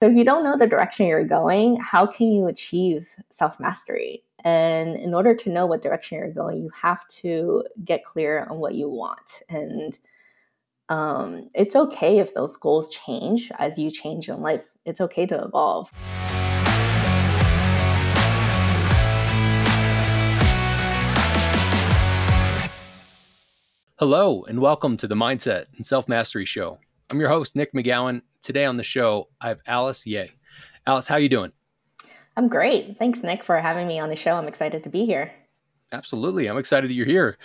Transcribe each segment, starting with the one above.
So if you don't know the direction you're going, how can you achieve self mastery? And in order to know what direction you're going, you have to get clear on what you want. And um, it's okay if those goals change as you change in life. It's okay to evolve. Hello, and welcome to the Mindset and Self Mastery Show. I'm your host, Nick McGowan. Today on the show, I have Alice Yeh. Alice, how you doing? I'm great. Thanks, Nick, for having me on the show. I'm excited to be here. Absolutely. I'm excited that you're here.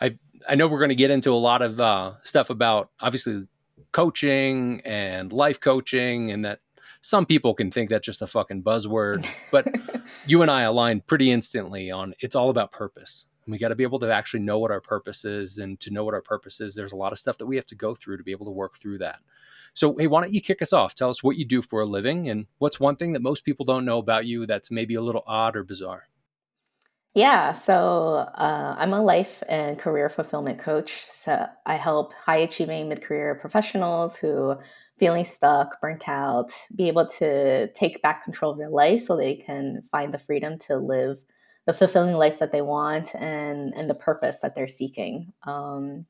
I I know we're going to get into a lot of uh, stuff about obviously coaching and life coaching, and that some people can think that's just a fucking buzzword. But you and I align pretty instantly on it's all about purpose. We got to be able to actually know what our purpose is. And to know what our purpose is, there's a lot of stuff that we have to go through to be able to work through that. So, hey, why don't you kick us off? Tell us what you do for a living and what's one thing that most people don't know about you that's maybe a little odd or bizarre? Yeah, so uh, I'm a life and career fulfillment coach. So I help high achieving mid career professionals who feeling stuck, burnt out, be able to take back control of their life so they can find the freedom to live the fulfilling life that they want and and the purpose that they're seeking. Um,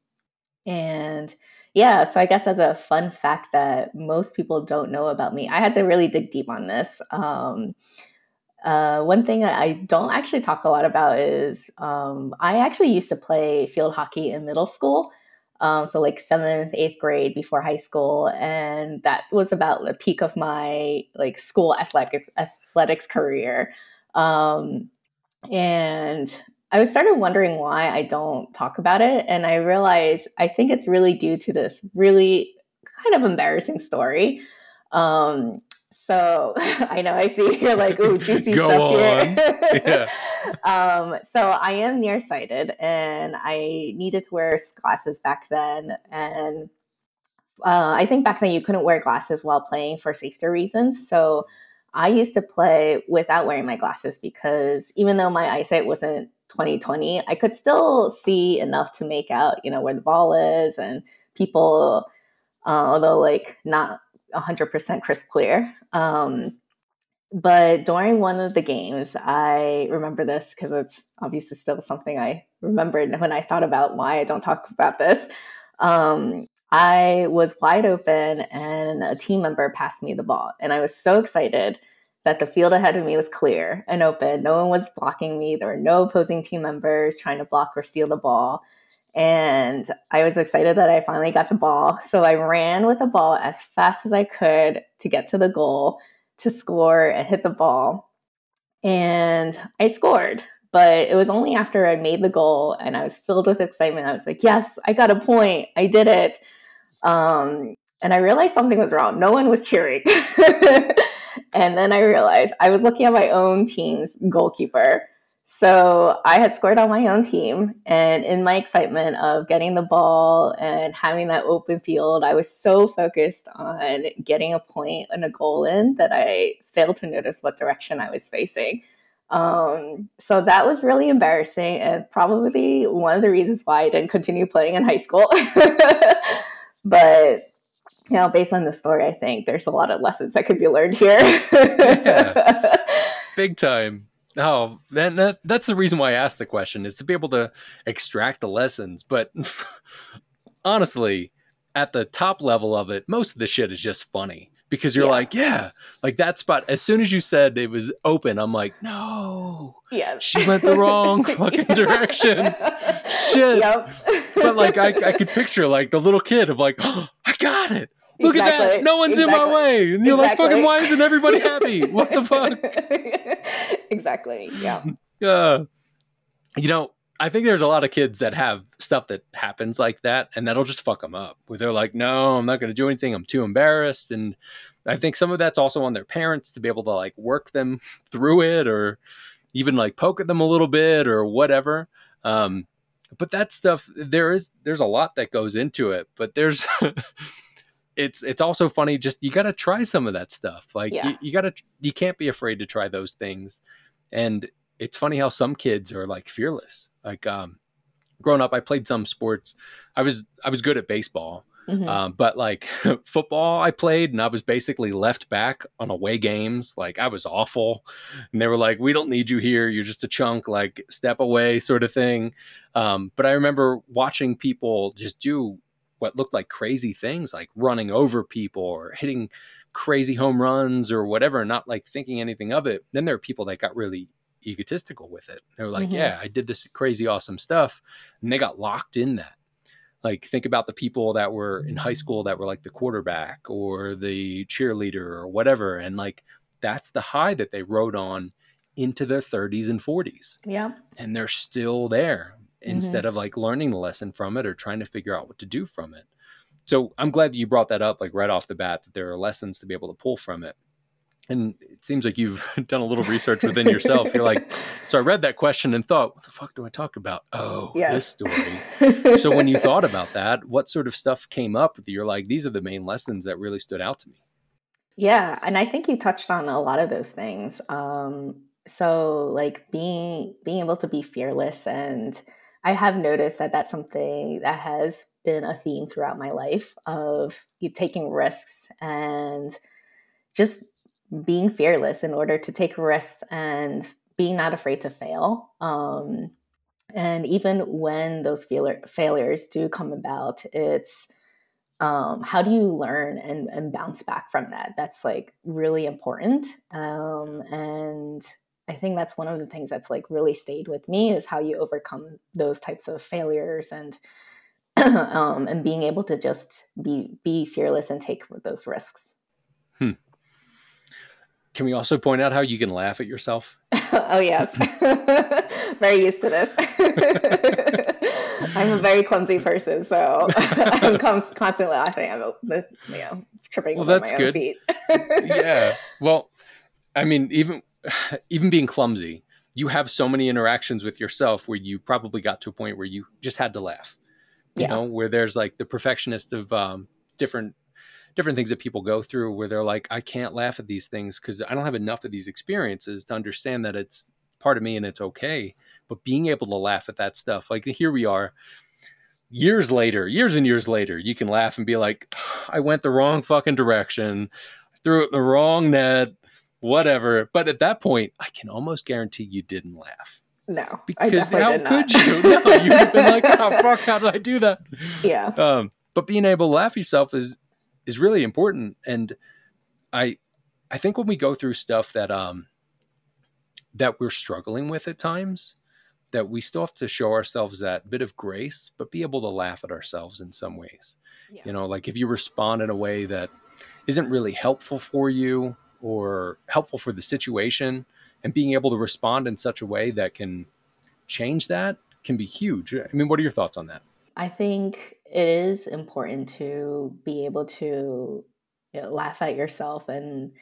and yeah, so I guess as a fun fact that most people don't know about me, I had to really dig deep on this. Um, uh, one thing I don't actually talk a lot about is um, I actually used to play field hockey in middle school. Um, so like seventh, eighth grade before high school, and that was about the peak of my like school athletics athletics career. Um, and I was started wondering why I don't talk about it. And I realized I think it's really due to this really kind of embarrassing story. Um, so I know I see you're like, ooh, juicy Go stuff on. here. um, so I am nearsighted and I needed to wear glasses back then. And uh, I think back then you couldn't wear glasses while playing for safety reasons. So I used to play without wearing my glasses because even though my eyesight wasn't 2020, I could still see enough to make out, you know, where the ball is and people, uh, although like not 100% crisp clear. Um, but during one of the games, I remember this because it's obviously still something I remembered when I thought about why I don't talk about this. Um, I was wide open and a team member passed me the ball. And I was so excited that the field ahead of me was clear and open. No one was blocking me. There were no opposing team members trying to block or steal the ball. And I was excited that I finally got the ball. So I ran with the ball as fast as I could to get to the goal to score and hit the ball. And I scored. But it was only after I made the goal and I was filled with excitement. I was like, yes, I got a point. I did it. Um, and I realized something was wrong. No one was cheering. and then I realized I was looking at my own team's goalkeeper. So I had scored on my own team. And in my excitement of getting the ball and having that open field, I was so focused on getting a point and a goal in that I failed to notice what direction I was facing. Um, so that was really embarrassing and probably one of the reasons why I didn't continue playing in high school. but you know, based on the story, I think there's a lot of lessons that could be learned here. yeah. Big time. Oh, then that, that's the reason why I asked the question is to be able to extract the lessons. But honestly, at the top level of it, most of the shit is just funny because you're yeah. like, yeah, like that spot. As soon as you said it was open, I'm like, no, yeah, she went the wrong fucking direction. Shit. Yep. but like, I, I could picture like the little kid of like, oh, I got it. Look exactly. at that. No one's exactly. in my way. And you're exactly. like, fucking, why isn't everybody happy? what the fuck? exactly. Yeah. Uh, you know, I think there's a lot of kids that have stuff that happens like that, and that'll just fuck them up. Where they're like, "No, I'm not going to do anything. I'm too embarrassed." And I think some of that's also on their parents to be able to like work them through it, or even like poke at them a little bit, or whatever. Um, but that stuff, there is there's a lot that goes into it. But there's it's it's also funny. Just you got to try some of that stuff. Like yeah. you, you got to you can't be afraid to try those things, and it's funny how some kids are like fearless. Like um, growing up, I played some sports. I was I was good at baseball, Mm-hmm. Um, but like football, I played and I was basically left back on away games. Like I was awful. And they were like, we don't need you here. You're just a chunk, like step away, sort of thing. Um, but I remember watching people just do what looked like crazy things, like running over people or hitting crazy home runs or whatever, not like thinking anything of it. Then there are people that got really egotistical with it. They were like, mm-hmm. yeah, I did this crazy awesome stuff. And they got locked in that like think about the people that were in high school that were like the quarterback or the cheerleader or whatever and like that's the high that they rode on into their 30s and 40s yeah and they're still there mm-hmm. instead of like learning the lesson from it or trying to figure out what to do from it so i'm glad that you brought that up like right off the bat that there are lessons to be able to pull from it and it seems like you've done a little research within yourself. You're like, so I read that question and thought, what the fuck do I talk about? Oh, yes. this story. so when you thought about that, what sort of stuff came up you? You're like, these are the main lessons that really stood out to me. Yeah, and I think you touched on a lot of those things. Um, so like being being able to be fearless, and I have noticed that that's something that has been a theme throughout my life of taking risks and just being fearless in order to take risks and being not afraid to fail. Um, and even when those failure, failures do come about, it's um, how do you learn and, and, bounce back from that? That's like really important. Um, and I think that's one of the things that's like really stayed with me is how you overcome those types of failures and um, and being able to just be be fearless and take those risks. Hmm. Can we also point out how you can laugh at yourself? oh yes, very used to this. I'm a very clumsy person, so I'm constantly laughing. I'm you know tripping. Well, that's good. yeah. Well, I mean, even even being clumsy, you have so many interactions with yourself where you probably got to a point where you just had to laugh. You yeah. know, where there's like the perfectionist of um, different different things that people go through where they're like, I can't laugh at these things because I don't have enough of these experiences to understand that it's part of me and it's okay. But being able to laugh at that stuff, like here we are, years later, years and years later, you can laugh and be like, I went the wrong fucking direction, threw it the wrong net, whatever. But at that point, I can almost guarantee you didn't laugh. No, because how could you? No, you'd have been like, "Oh fuck, how did I do that?" Yeah. Um, but being able to laugh yourself is is really important. And I I think when we go through stuff that um that we're struggling with at times, that we still have to show ourselves that bit of grace, but be able to laugh at ourselves in some ways. Yeah. You know, like if you respond in a way that isn't really helpful for you or helpful for the situation, and being able to respond in such a way that can change that can be huge. I mean, what are your thoughts on that? I think it is important to be able to you know, laugh at yourself and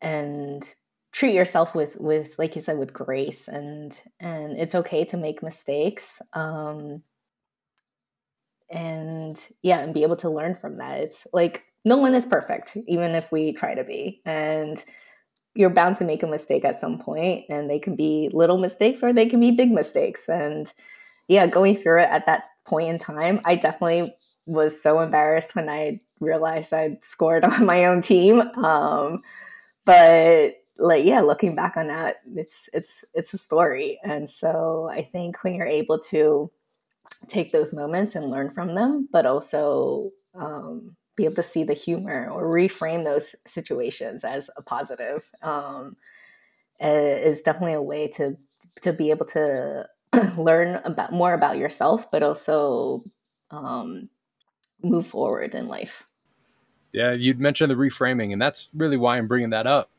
and treat yourself with with like you said with grace and and it's okay to make mistakes um and yeah and be able to learn from that it's like no one is perfect even if we try to be and you're bound to make a mistake at some point and they can be little mistakes or they can be big mistakes and yeah going through it at that point in time, I definitely was so embarrassed when I realized I'd scored on my own team. Um, but like yeah, looking back on that, it's it's it's a story. And so I think when you're able to take those moments and learn from them, but also um, be able to see the humor or reframe those situations as a positive um, is definitely a way to to be able to learn about more about yourself, but also um, move forward in life. Yeah, you'd mentioned the reframing, and that's really why I'm bringing that up,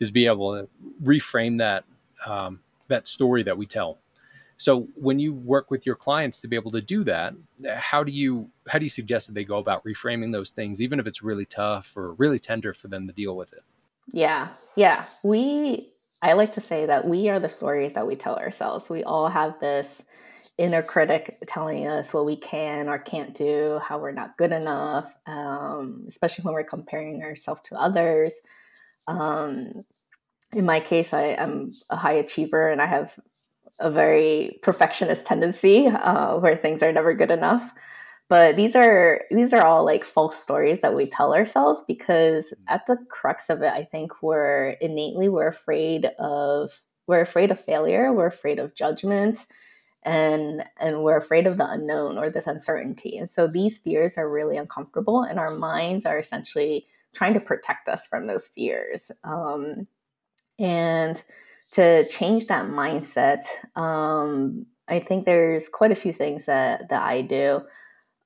is be able to reframe that um, that story that we tell. So when you work with your clients to be able to do that, how do you how do you suggest that they go about reframing those things, even if it's really tough or really tender for them to deal with it? Yeah, yeah, we I like to say that we are the stories that we tell ourselves. We all have this inner critic telling us what we can or can't do, how we're not good enough, um, especially when we're comparing ourselves to others. Um, in my case, I am a high achiever and I have a very perfectionist tendency uh, where things are never good enough. but these are these are all like false stories that we tell ourselves because at the crux of it i think we're innately we're afraid of we're afraid of failure we're afraid of judgment and and we're afraid of the unknown or this uncertainty. And so these fears are really uncomfortable and our minds are essentially trying to protect us from those fears. Um, and to change that mindset um, i think there's quite a few things that that i do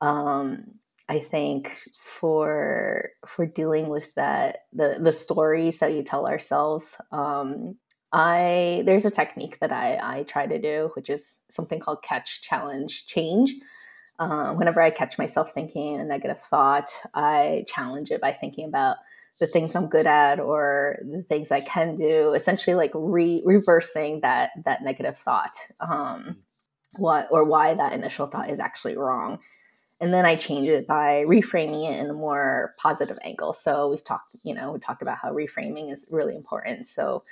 um, I think for for dealing with that the the stories that you tell ourselves, um, I there's a technique that I I try to do, which is something called catch, challenge, change. Uh, whenever I catch myself thinking a negative thought, I challenge it by thinking about the things I'm good at or the things I can do. Essentially, like re- reversing that that negative thought, um, what or why that initial thought is actually wrong and then I change it by reframing it in a more positive angle. So we've talked, you know, we talked about how reframing is really important. So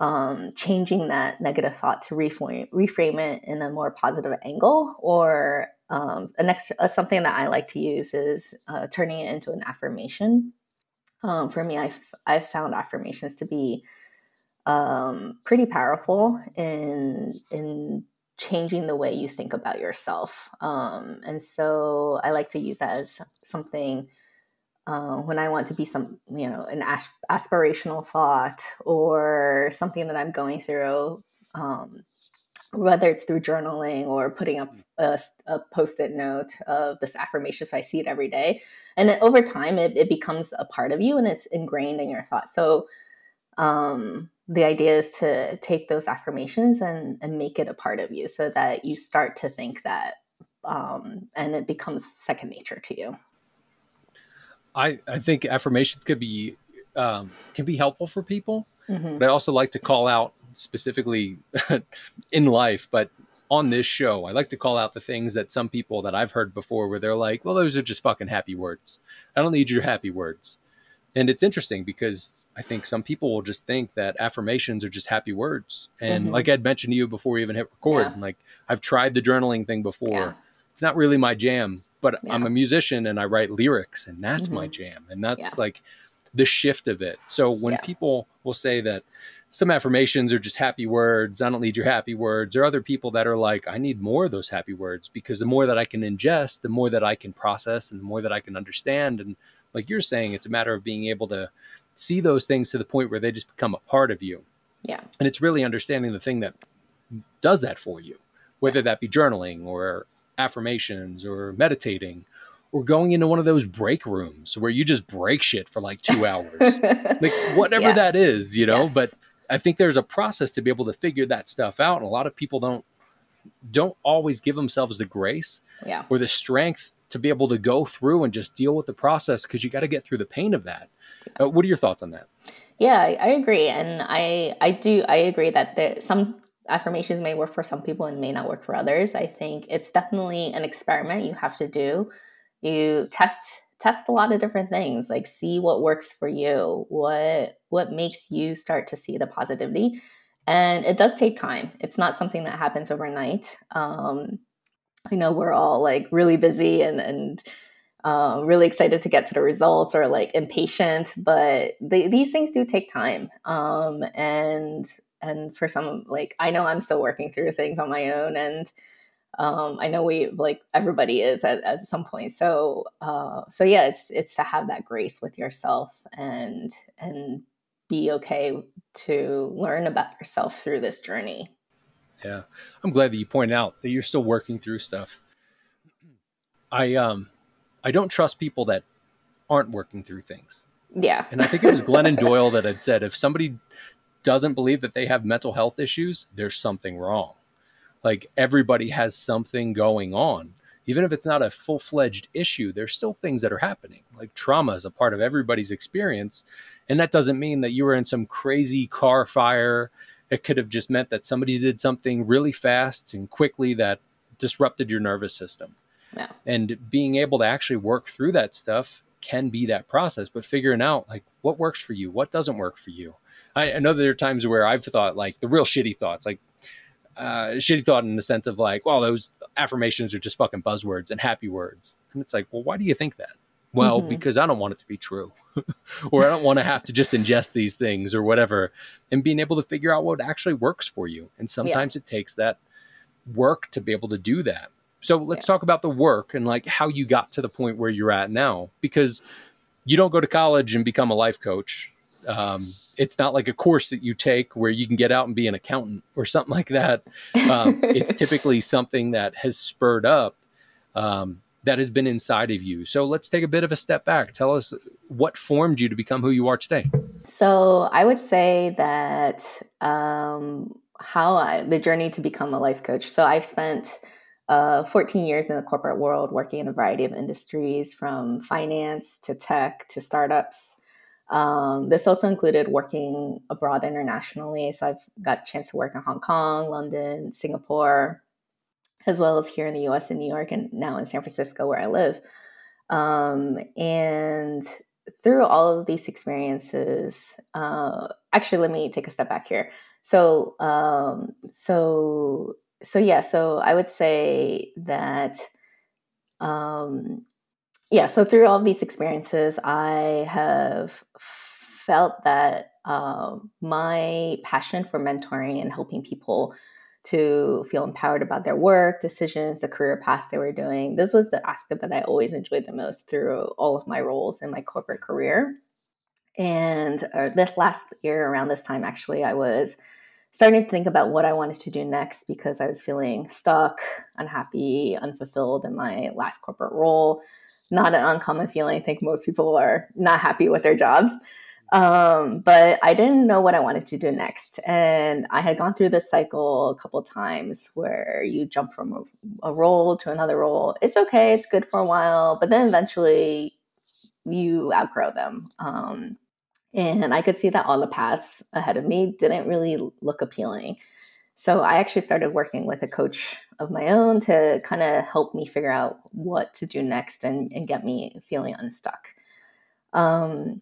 um, changing that negative thought to reframe, reframe it in a more positive angle, or um, a next uh, something that I like to use is uh, turning it into an affirmation. Um, for me, I've I've found affirmations to be um, pretty powerful in in changing the way you think about yourself. Um, and so I like to use that as something uh, when I want to be some, you know, an as- aspirational thought or something that I'm going through, um, whether it's through journaling or putting up a, a post-it note of this affirmation so I see it every day. And then over time, it, it becomes a part of you and it's ingrained in your thoughts. So um, the idea is to take those affirmations and, and make it a part of you so that you start to think that um, and it becomes second nature to you. I, I think affirmations could be um, can be helpful for people, mm-hmm. but I also like to call out specifically in life, but on this show, I like to call out the things that some people that I've heard before where they're like, well, those are just fucking happy words. I don't need your happy words. And it's interesting because I think some people will just think that affirmations are just happy words. And mm-hmm. like I'd mentioned to you before we even hit record, yeah. like I've tried the journaling thing before. Yeah. It's not really my jam, but yeah. I'm a musician and I write lyrics and that's mm-hmm. my jam. And that's like the shift of it. So when people will say that some affirmations are just happy words, I don't need your happy words, or other people that are like, I need more of those happy words because the more that I can ingest, the more that I can process and the more that I can understand. And like you're saying, it's a matter of being able to see those things to the point where they just become a part of you. Yeah. And it's really understanding the thing that does that for you, whether that be journaling or affirmations or meditating or going into one of those break rooms where you just break shit for like two hours, like whatever yeah. that is, you know. Yes. But I think there's a process to be able to figure that stuff out, and a lot of people don't don't always give themselves the grace yeah. or the strength to be able to go through and just deal with the process because you got to get through the pain of that. Uh, what are your thoughts on that? Yeah, I, agree, and I I do I agree that there, some affirmations may work for some people and may not work for others. I think it's definitely an experiment you have to do. You test test a lot of different things, like see what works for you, what what makes you start to see the positivity. And it does take time. It's not something that happens overnight. Um, I know we're all like really busy and and uh, really excited to get to the results or like impatient, but they, these things do take time. Um, and and for some, like I know I'm still working through things on my own, and um, I know we like everybody is at, at some point. So uh, so yeah, it's it's to have that grace with yourself and and be okay to learn about yourself through this journey. Yeah, I'm glad that you point out that you're still working through stuff. I um I don't trust people that aren't working through things. Yeah. And I think it was Glennon Doyle that had said if somebody doesn't believe that they have mental health issues, there's something wrong. Like everybody has something going on. Even if it's not a full fledged issue, there's still things that are happening. Like trauma is a part of everybody's experience. And that doesn't mean that you were in some crazy car fire. It could have just meant that somebody did something really fast and quickly that disrupted your nervous system. Yeah. And being able to actually work through that stuff can be that process, but figuring out like what works for you, what doesn't work for you. I, I know there are times where I've thought like the real shitty thoughts, like uh, shitty thought in the sense of like, well, those affirmations are just fucking buzzwords and happy words. And it's like, well, why do you think that? Well, mm-hmm. because I don't want it to be true, or I don't want to have to just ingest these things or whatever, and being able to figure out what actually works for you. And sometimes yeah. it takes that work to be able to do that. So let's yeah. talk about the work and like how you got to the point where you're at now, because you don't go to college and become a life coach. Um, it's not like a course that you take where you can get out and be an accountant or something like that. Um, it's typically something that has spurred up um, that has been inside of you. So let's take a bit of a step back. Tell us what formed you to become who you are today. So I would say that um, how I, the journey to become a life coach. So I've spent uh, 14 years in the corporate world working in a variety of industries from finance to tech to startups. Um, this also included working abroad internationally. So I've got a chance to work in Hong Kong, London, Singapore, as well as here in the US in New York and now in San Francisco where I live. Um, and through all of these experiences, uh, actually, let me take a step back here. So, um, so, so yeah, so I would say that, um, yeah, so through all these experiences, I have felt that uh, my passion for mentoring and helping people to feel empowered about their work, decisions, the career paths they were doing. This was the aspect that I always enjoyed the most through all of my roles in my corporate career. And uh, this last year, around this time, actually, I was starting to think about what I wanted to do next because I was feeling stuck, unhappy, unfulfilled in my last corporate role. Not an uncommon feeling. I think most people are not happy with their jobs. Um, but I didn't know what I wanted to do next. And I had gone through this cycle a couple times where you jump from a, a, role to another role. It's okay, it's good for a while, but then eventually you outgrow them. Um, and I could see that all the paths ahead of me didn't really look appealing. So I actually started working with a coach of my own to kind of help me figure out what to do next and, and get me feeling unstuck. Um,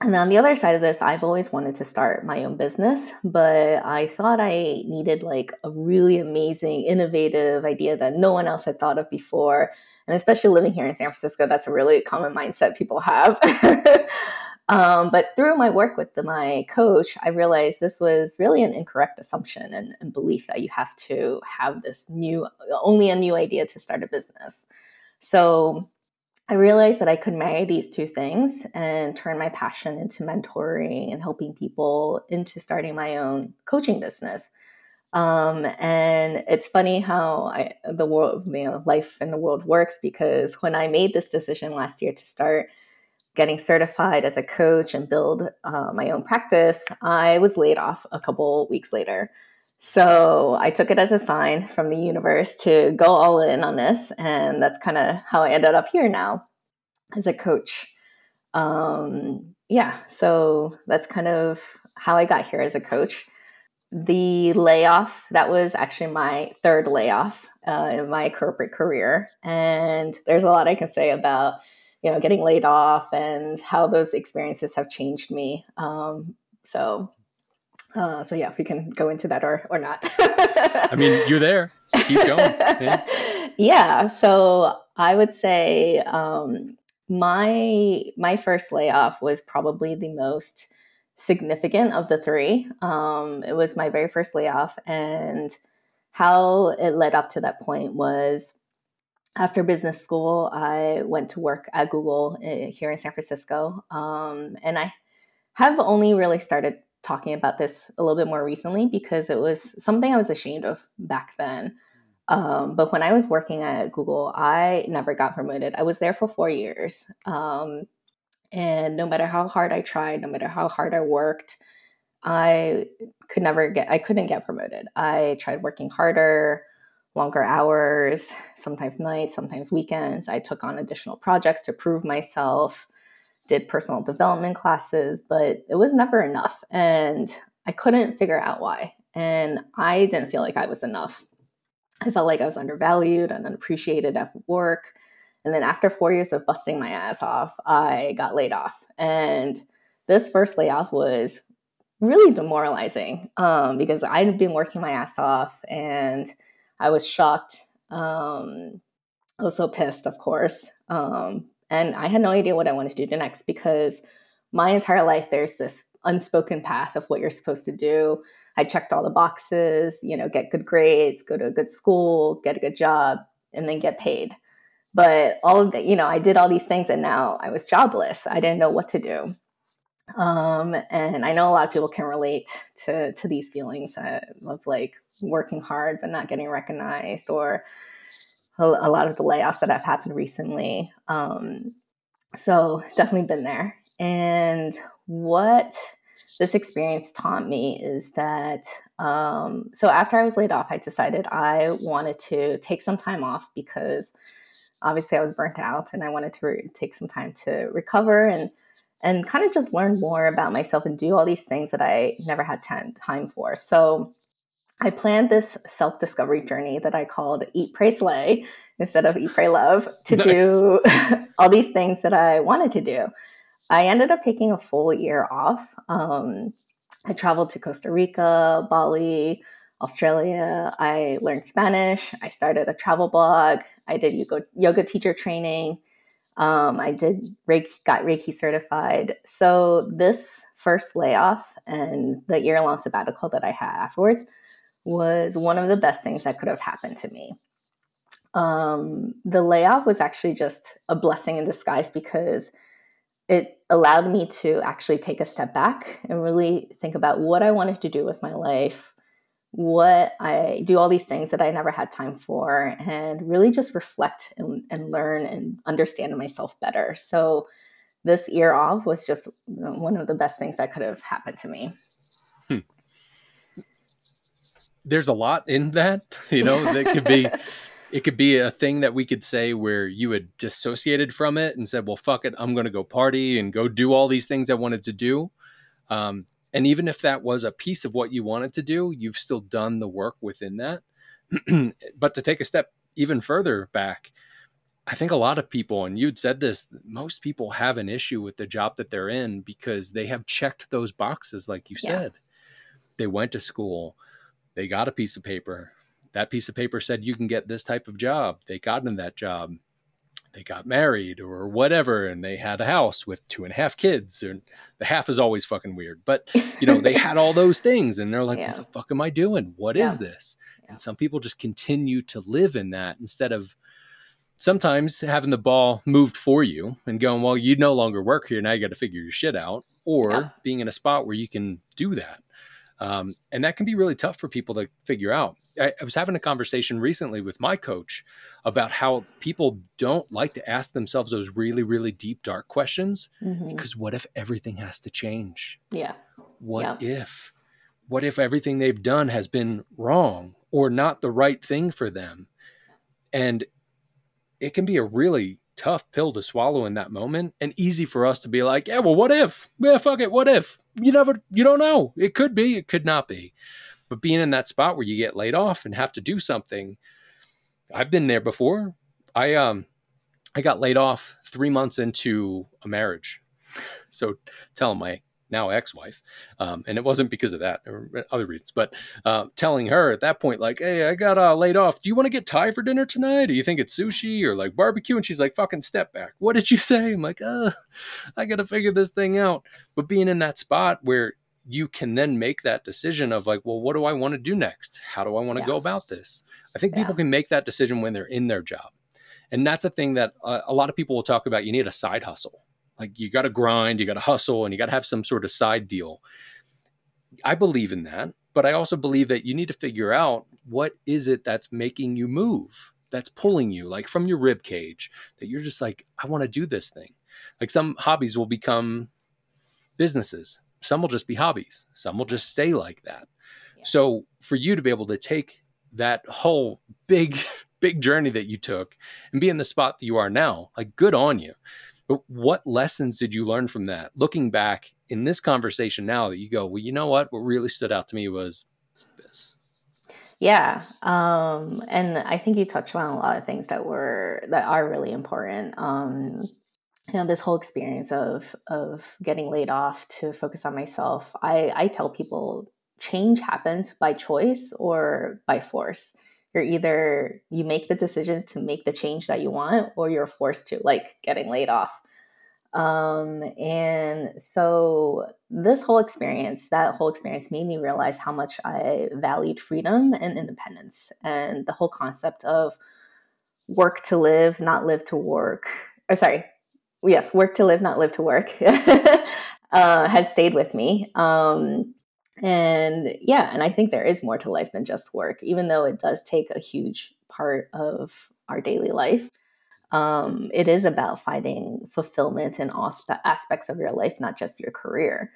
and on the other side of this, I've always wanted to start my own business, but I thought I needed like a really amazing, innovative idea that no one else had thought of before. And especially living here in San Francisco, that's a really common mindset people have. um, but through my work with the, my coach, I realized this was really an incorrect assumption and, and belief that you have to have this new, only a new idea to start a business. So I realized that I could marry these two things and turn my passion into mentoring and helping people into starting my own coaching business. Um, and it's funny how I, the world, you know, life in the world works because when I made this decision last year to start getting certified as a coach and build uh, my own practice, I was laid off a couple weeks later. So I took it as a sign from the universe to go all in on this. And that's kind of how I ended up here now as a coach. Um, yeah, so that's kind of how I got here as a coach. The layoff, that was actually my third layoff uh, in my corporate career. And there's a lot I can say about, you know, getting laid off and how those experiences have changed me. Um, so uh, so yeah, we can go into that or or not. I mean, you're there. Keep going. Yeah. yeah so I would say um, my my first layoff was probably the most significant of the three. Um, it was my very first layoff, and how it led up to that point was after business school, I went to work at Google uh, here in San Francisco, um, and I have only really started talking about this a little bit more recently because it was something I was ashamed of back then. Um, but when I was working at Google, I never got promoted. I was there for four years. Um, and no matter how hard I tried, no matter how hard I worked, I could never get, I couldn't get promoted. I tried working harder, longer hours, sometimes nights, sometimes weekends. I took on additional projects to prove myself did personal development classes, but it was never enough. And I couldn't figure out why. And I didn't feel like I was enough. I felt like I was undervalued and unappreciated at work. And then after four years of busting my ass off, I got laid off. And this first layoff was really demoralizing um, because I'd been working my ass off and I was shocked Um, I was so pissed, of course. Um, and I had no idea what I wanted to do next because my entire life there's this unspoken path of what you're supposed to do. I checked all the boxes, you know, get good grades, go to a good school, get a good job, and then get paid. But all of the, you know, I did all these things and now I was jobless. I didn't know what to do. Um, and I know a lot of people can relate to to these feelings uh, of like working hard but not getting recognized, or a, a, lot of the layoffs that have happened recently. Um, so definitely been there. And what this experience taught me is that um, so after I was laid off, I decided I wanted to take some time off because obviously I was burnt out and I wanted to re- take some time to recover and and kind of just learn more about myself and do all these things that I never had time for. So I planned this self discovery journey that I called Eat, Pray, Slay instead of Eat, Pray, Love to nice. do all these things that I wanted to do. I ended up taking a full year off. Um, I traveled to Costa Rica, Bali, Australia. I learned Spanish. I started a travel blog. I did yoga, yoga teacher training. Um, I did Reiki, got Reiki certified. So this first layoff and the year long sabbatical that I had afterwards was one of the best things that could have happened to me. Um, the layoff was actually just a blessing in disguise because it allowed me to actually take a step back and really think about what I wanted to do with my life, what I do all these things that I never had time for and really just reflect and, and learn and understand myself better. So this year off was just one of the best things that could have happened to me. Hmm. There's a lot in that, you know, that could be it could be a thing that we could say where you had dissociated from it and said, "Well, fuck it, I'm going to go party and go do all these things I wanted to do." Um, and even if that was a piece of what you wanted to do, you've still done the work within that. but to take a step even further back, I think a lot of people, and you'd said this, most people have an issue with the job that they're in because they have checked those boxes, like you yeah. said. They went to school, they got a piece of paper. That piece of paper said you can get this type of job. They got in that job they got married or whatever and they had a house with two and a half kids and the half is always fucking weird but you know they had all those things and they're like yeah. what the fuck am i doing What yeah. is this yeah. and some people just continue to live in that instead of sometimes having the ball moved for you and going well you no longer work here now you got to figure your shit out or being in a spot where you can do that um, and that can be really tough for people to figure out I, I was having a conversation recently with my coach about how people don't like to ask themselves those really, really deep, dark questions mm-hmm. because what if everything has to change? Yeah. What yeah. if? What if everything they've done has been wrong or not the right thing for them? And it can be a really tough pill to swallow in that moment and easy for us to be like, yeah, well, what if? Yeah, fuck it. What if? You never, you don't know. It could be, it could not be. But being in that spot where you get laid off and have to do something, I've been there before. I um I got laid off three months into a marriage. So telling my now ex-wife, um, and it wasn't because of that or other reasons, but uh, telling her at that point, like, "Hey, I got uh, laid off. Do you want to get Thai for dinner tonight? Do you think it's sushi or like barbecue?" And she's like, "Fucking step back. What did you say?" I'm like, "Uh, I got to figure this thing out." But being in that spot where you can then make that decision of like, well, what do I want to do next? How do I want to yeah. go about this? I think yeah. people can make that decision when they're in their job. And that's a thing that uh, a lot of people will talk about. You need a side hustle. Like you got to grind, you got to hustle, and you got to have some sort of side deal. I believe in that, but I also believe that you need to figure out what is it that's making you move, that's pulling you like from your rib cage, that you're just like, I want to do this thing. Like some hobbies will become businesses some will just be hobbies some will just stay like that yeah. so for you to be able to take that whole big big journey that you took and be in the spot that you are now like good on you but what lessons did you learn from that? Looking back in this conversation now that you go well you know what? What really stood out to me was this. Yeah um and i think you touched on a lot of things that were that are really important. Um you know this whole experience of of getting laid off to focus on myself i i tell people change happens by choice or by force you're either you make the decision to make the change that you want or you're forced to like getting laid off. Um, and so this whole experience that whole experience made me realize how much i valued freedom and independence and the whole concept of work to live not live to work. Or sorry. Yes work to live not live to work. Uh, has stayed with me. Um, and yeah, and I think there is more to life than just work, even though it does take a huge part of our daily life. Um, it is about finding fulfillment in all aspects of your life, not just your career.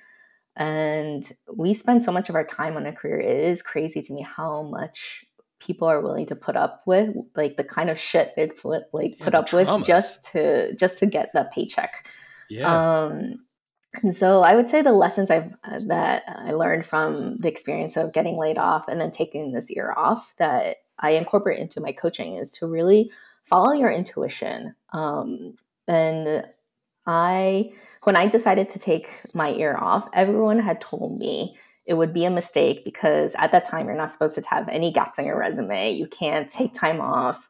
And we spend so much of our time on a career. It is crazy to me how much people are willing to put up with, like the kind of shit they'd put, like put up with just to just to get the paycheck. Yeah. Um, and so I would say the lessons I've uh, that I learned from the experience of getting laid off and then taking this year off that I incorporate into my coaching is to really follow your intuition. Um, and I, when I decided to take my year off, everyone had told me it would be a mistake because at that time you're not supposed to have any gaps on your resume. You can't take time off.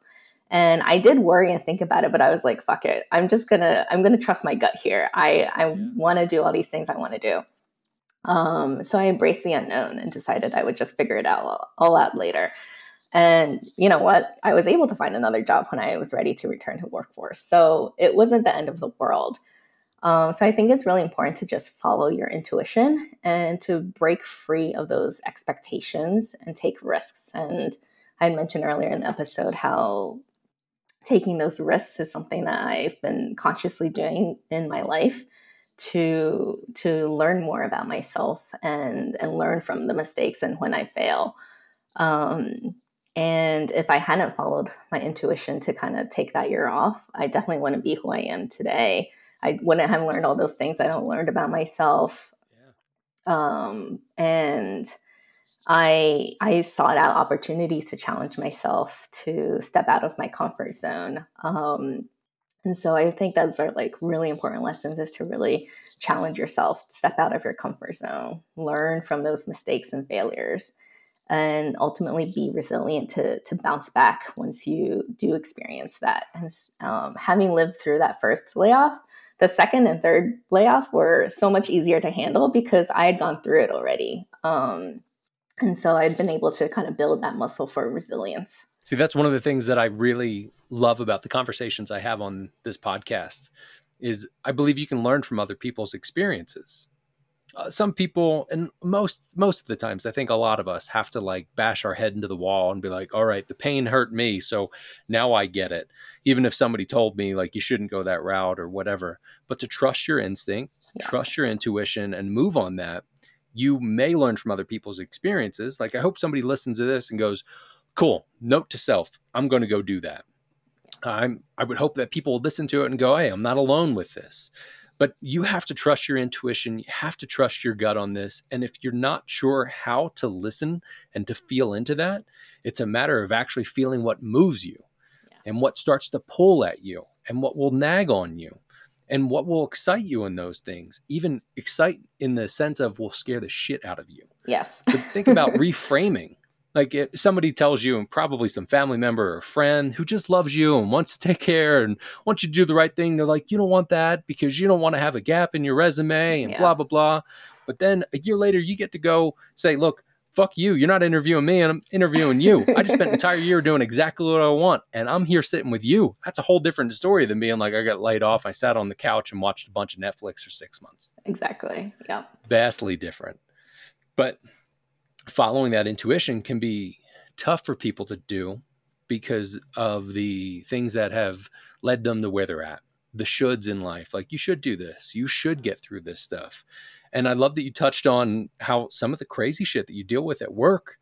And I did worry and think about it, but I was like, fuck it. I'm just gonna I'm gonna trust my gut here. I, I wanna do all these things I wanna do. Um, so I embraced the unknown and decided I would just figure it out all out later. And you know what? I was able to find another job when I was ready to return to workforce. So it wasn't the end of the world. Um, so I think it's really important to just follow your intuition and to break free of those expectations and take risks. And I mentioned earlier in the episode how taking those risks is something that I've been consciously doing in my life to to learn more about myself and and learn from the mistakes and when I fail. Um, and if I hadn't followed my intuition to kind of take that year off, I definitely wouldn't be who I am today. I wouldn't have learned all those things I don't learned about myself. Yeah. Um, and I I sought out opportunities to challenge myself to step out of my comfort zone. Um, and so I think those are like really important lessons is to really challenge yourself, step out of your comfort zone, learn from those mistakes and failures, and ultimately be resilient to, to bounce back once you do experience that. And um, having lived through that first layoff, the second and third layoff were so much easier to handle because I had gone through it already. Um, and so I've been able to kind of build that muscle for resilience. See, that's one of the things that I really love about the conversations I have on this podcast is I believe you can learn from other people's experiences. Uh, some people and most most of the times I think a lot of us have to like bash our head into the wall and be like, "All right, the pain hurt me, so now I get it." Even if somebody told me like you shouldn't go that route or whatever, but to trust your instinct, trust your intuition and move on that you may learn from other people's experiences. Like I hope somebody listens to this and goes, "Cool, note to self, I'm going to go do that." I'm I would hope that people will listen to it and go, "Hey, I'm not alone with this." But you have to trust your intuition. You have to trust your gut on this. And if you're not sure how to listen and to feel into that, it's a matter of actually feeling what moves you yeah. and what starts to pull at you and what will nag on you and what will excite you in those things even excite in the sense of will scare the shit out of you. Yes. But think about reframing. Like if somebody tells you and probably some family member or friend who just loves you and wants to take care and wants you to do the right thing they're like you don't want that because you don't want to have a gap in your resume and yeah. blah blah blah. But then a year later you get to go say look fuck you. You're not interviewing me and I'm interviewing you. I just spent an entire year doing exactly what I want and I'm here sitting with you. That's a whole different story than being like, I got laid off. I sat on the couch and watched a bunch of Netflix for six months. Exactly. Yeah. Vastly different. But following that intuition can be tough for people to do because of the things that have led them to where they're at. The shoulds in life. Like, you should do this. You should get through this stuff and I love that you touched on how some of the crazy shit that you deal with at work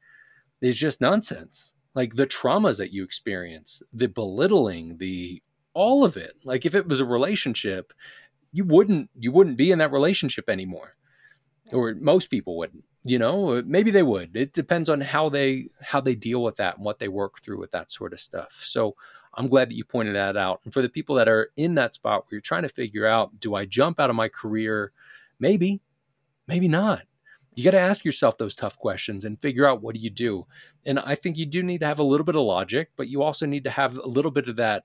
is just nonsense. Like the traumas that you experience, the belittling, the all of it. Like if it was a relationship, you wouldn't you wouldn't be in that relationship anymore. Or most people wouldn't. You know, maybe they would. It depends on how they how they deal with that and what they work through with that sort of stuff. So I'm glad that you pointed that out. And for the people that are in that spot where you're trying to figure out, do I jump out of my career? Maybe maybe not. you got to ask yourself those tough questions and figure out what do you do. And I think you do need to have a little bit of logic, but you also need to have a little bit of that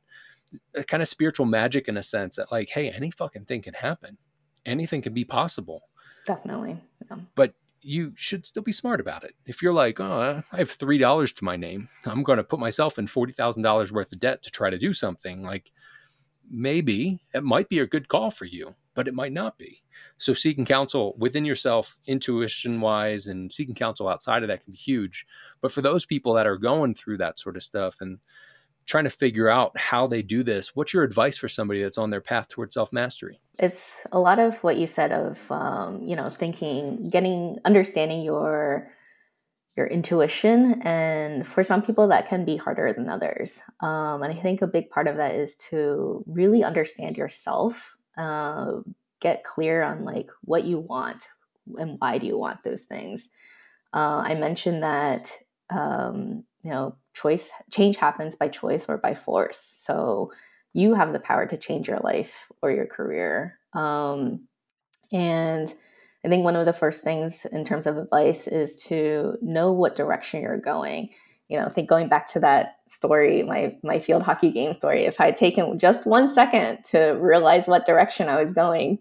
uh, kind of spiritual magic in a sense that, like, hey, any fucking thing can happen, anything can be possible. Definitely. Yeah. But you should still be smart about it. If you're like, oh, I have three dollars to my name, I'm going to put myself in forty thousand dollars worth of debt to try to do something. Like, maybe it might be a good call for you, but it might not be. So seeking counsel within yourself, intuition wise, and seeking counsel outside of that can be huge. But for those people that are going through that sort of stuff and trying to figure out how they do this, what's your advice for somebody that's on their path towards self mastery? It's a lot of what you said of um, you know thinking, getting, understanding your your intuition, and for some people that can be harder than others. Um, and I think a big part of that is to really understand yourself. Uh, get clear on like what you want and why do you want those things. Uh, I mentioned that um, you know choice change happens by choice or by force. So you have the power to change your life or your career. Um, and I think one of the first things in terms of advice is to know what direction you're going. You know, think going back to that story, my my field hockey game story. If I had taken just one second to realize what direction I was going,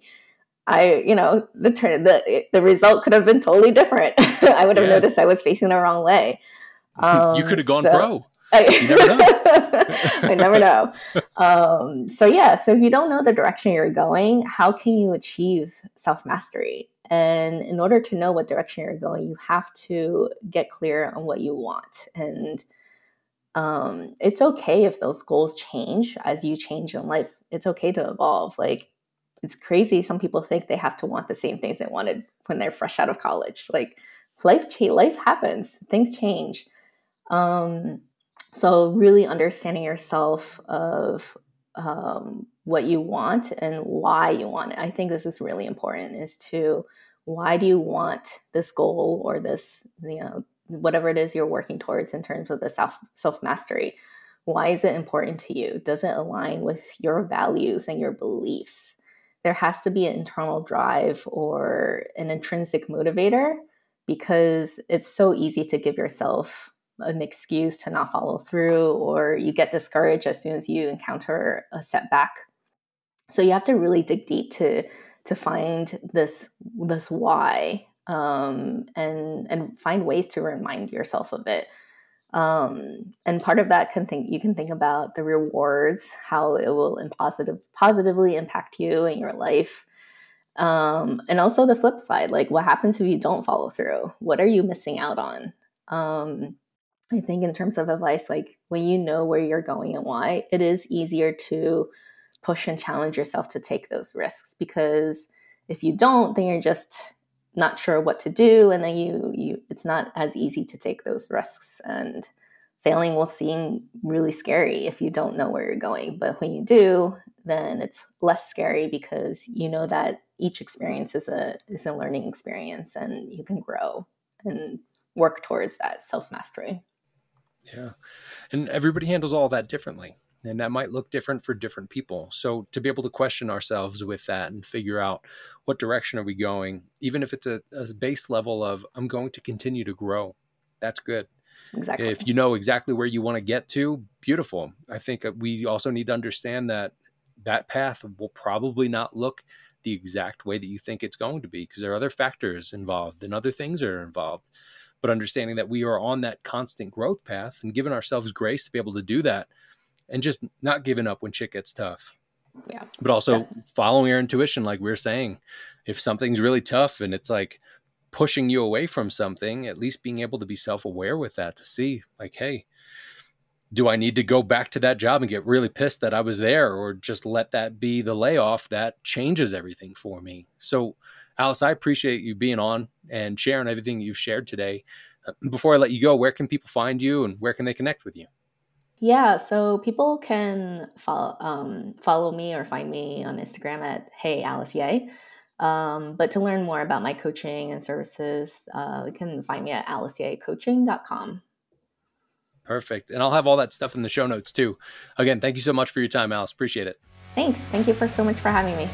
I, you know, the turn the the result could have been totally different. I would have yeah. noticed I was facing the wrong way. Um, you could have gone so, pro. I, you never know. I never know. Um, so yeah, so if you don't know the direction you're going, how can you achieve self mastery? And in order to know what direction you're going, you have to get clear on what you want. And um, it's okay if those goals change as you change in life. It's okay to evolve. Like it's crazy. Some people think they have to want the same things they wanted when they're fresh out of college. Like life, cha- life happens. Things change. Um, so really understanding yourself of um, what you want and why you want it. I think this is really important. Is to why do you want this goal or this you know whatever it is you're working towards in terms of the self self mastery. Why is it important to you? Does it align with your values and your beliefs? There has to be an internal drive or an intrinsic motivator because it's so easy to give yourself an excuse to not follow through or you get discouraged as soon as you encounter a setback so you have to really dig deep to to find this this why um, and and find ways to remind yourself of it. Um, and part of that can think you can think about the rewards how it will positive positively impact you in your life. Um, and also the flip side like what happens if you don't follow through? What are you missing out on? Um, I think in terms of advice, like when you know where you're going and why, it is easier to push and challenge yourself to take those risks because if you don't, then you're just not sure what to do and then you you it's not as easy to take those risks and failing will seem really scary if you don't know where you're going but when you do then it's less scary because you know that each experience is a is a learning experience and you can grow and work towards that self mastery yeah. And everybody handles all that differently. And that might look different for different people. So to be able to question ourselves with that and figure out what direction are we going, even if it's a, a base level of I'm going to continue to grow, that's good. Exactly. If you know exactly where you want to get to, beautiful. I think uh, we also need to understand that that path will probably not look the exact way that you think it's going to be because there are other factors involved and other things are involved but understanding that we are on that constant growth path and giving ourselves grace to be able to do that and just not giving up when shit gets tough. Yeah. But also following our intuition, like we are saying, if something's really tough and it's like pushing you away from something, at least being able to be self aware with that to see, like, hey, do I need to go back to that job and get really pissed that I was there or just let that be the layoff that changes everything for me? So, Alice, I appreciate you being on and sharing everything you've shared today. Uh, before I let you go, where can people find you and where can they connect with you? Yeah, so people can follow um, follow me or find me on Instagram at Hey Alice Yeh. Um, but to learn more about my coaching and services, uh, you can find me at aliceyehcoaching.com. Perfect. And I'll have all that stuff in the show notes too. Again, thank you so much for your time, Alice. Appreciate it. Thanks. Thank you for so much for having me.